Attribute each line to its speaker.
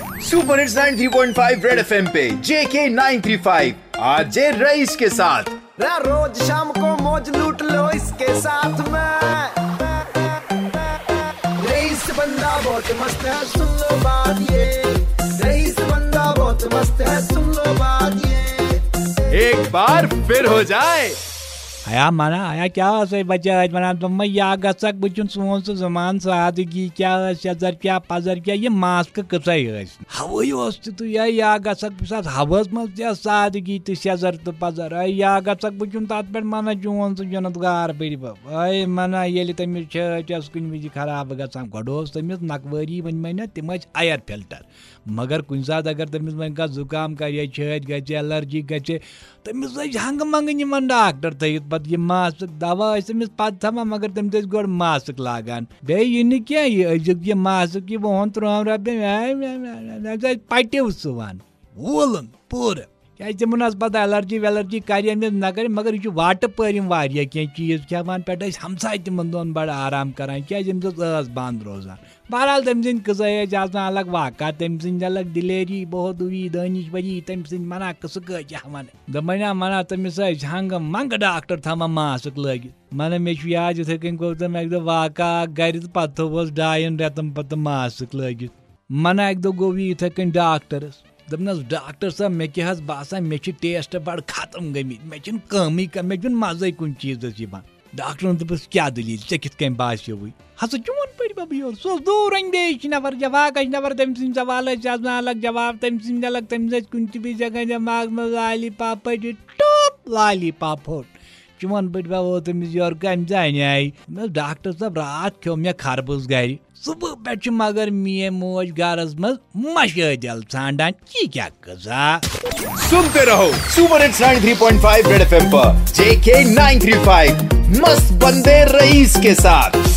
Speaker 1: Super hits 93.5 red FM पे जेके 935 आज rice के साथ।
Speaker 2: रोज शाम को मौज लूट लो इसके साथ में। रईस बंदा बहुत मस्त है सुन लो बात ये। रईस बंदा बहुत मस्त है सुन लो बात ये।
Speaker 1: एक बार फिर हो जाए।
Speaker 3: आया मना आया, क्या बच्चा तुम या गसक बुचुन सोन, सो जमान सादगी क्या शजर क्या पजर क्या, ये मास्क कसाई हवई तो या या गसक साथ हवस मज या सादगी तो शजर तो पजर ay या तात पे मना चोन सो जनत गार बड़ी ay मना, ये गसान गडोस तमिस नकवरी वन मन तिम आयर फ़िल्टर। मगर सात अगर तमिस वन का जुकाम कर छत गचे, एलर्जी तमिस हंग मंग निमन डॉक्टर थित पत ये मास्क दवा तमिस पत थमा मगर तम गो मास्क लागान बे यह क्या ये अजुक ये मास्क ये वोन त्रुम रपे पटिव सुवान वोलन पूरे क्या तिमन पता एलर्जी वेलर्जी कर न कर मगर यह वाट पम वारिया कह चीज़ खेवान पे हमसाय तिमन दोन बड़ आराम करान क्या अस बंद रोजान बहरहाल तम सद कस अलग वाका तम सद अलग दिलेरी हुई दानिश बरी तम सद मना कस वन दपना मना तमिस हंग मंग डॉक्टर थमा मास्क लगित मन मे याद इथे कन गो तम एक दो वाका गर पे थोस डायन रेतन पत मास्क लगित मन एक दो गो इथे कन डॉक्टरस दपनस डॉक्टर साहब मे क्या बसान मे टेस्ट बड़ खत्म गमित मे कमी मे मज़े कुन चीज़ डॉक्टरन दोपस क्या दलील ऐ कित कन बास्यो हसा चोन पे बब योर, सो दूर अंदेश नफर जवाब नफर तम सद सवाल अलग जवाब, तम सद अलग, तम कुन भी जगह दिमाग में लाली पाप टॉप लाली पाप फोट चुन पे वो तमिस योर कम जान आई डॉक्टर साहब रात खो मे खरबूज गर सुबह पे मगर मे मोज गरस मज मशल ांडान यह क्या कजा
Speaker 1: सुनते रहो सुपर हिट्स 93.5 रेड एफएम पर जेके 935 मस्त बंदे रईस के साथ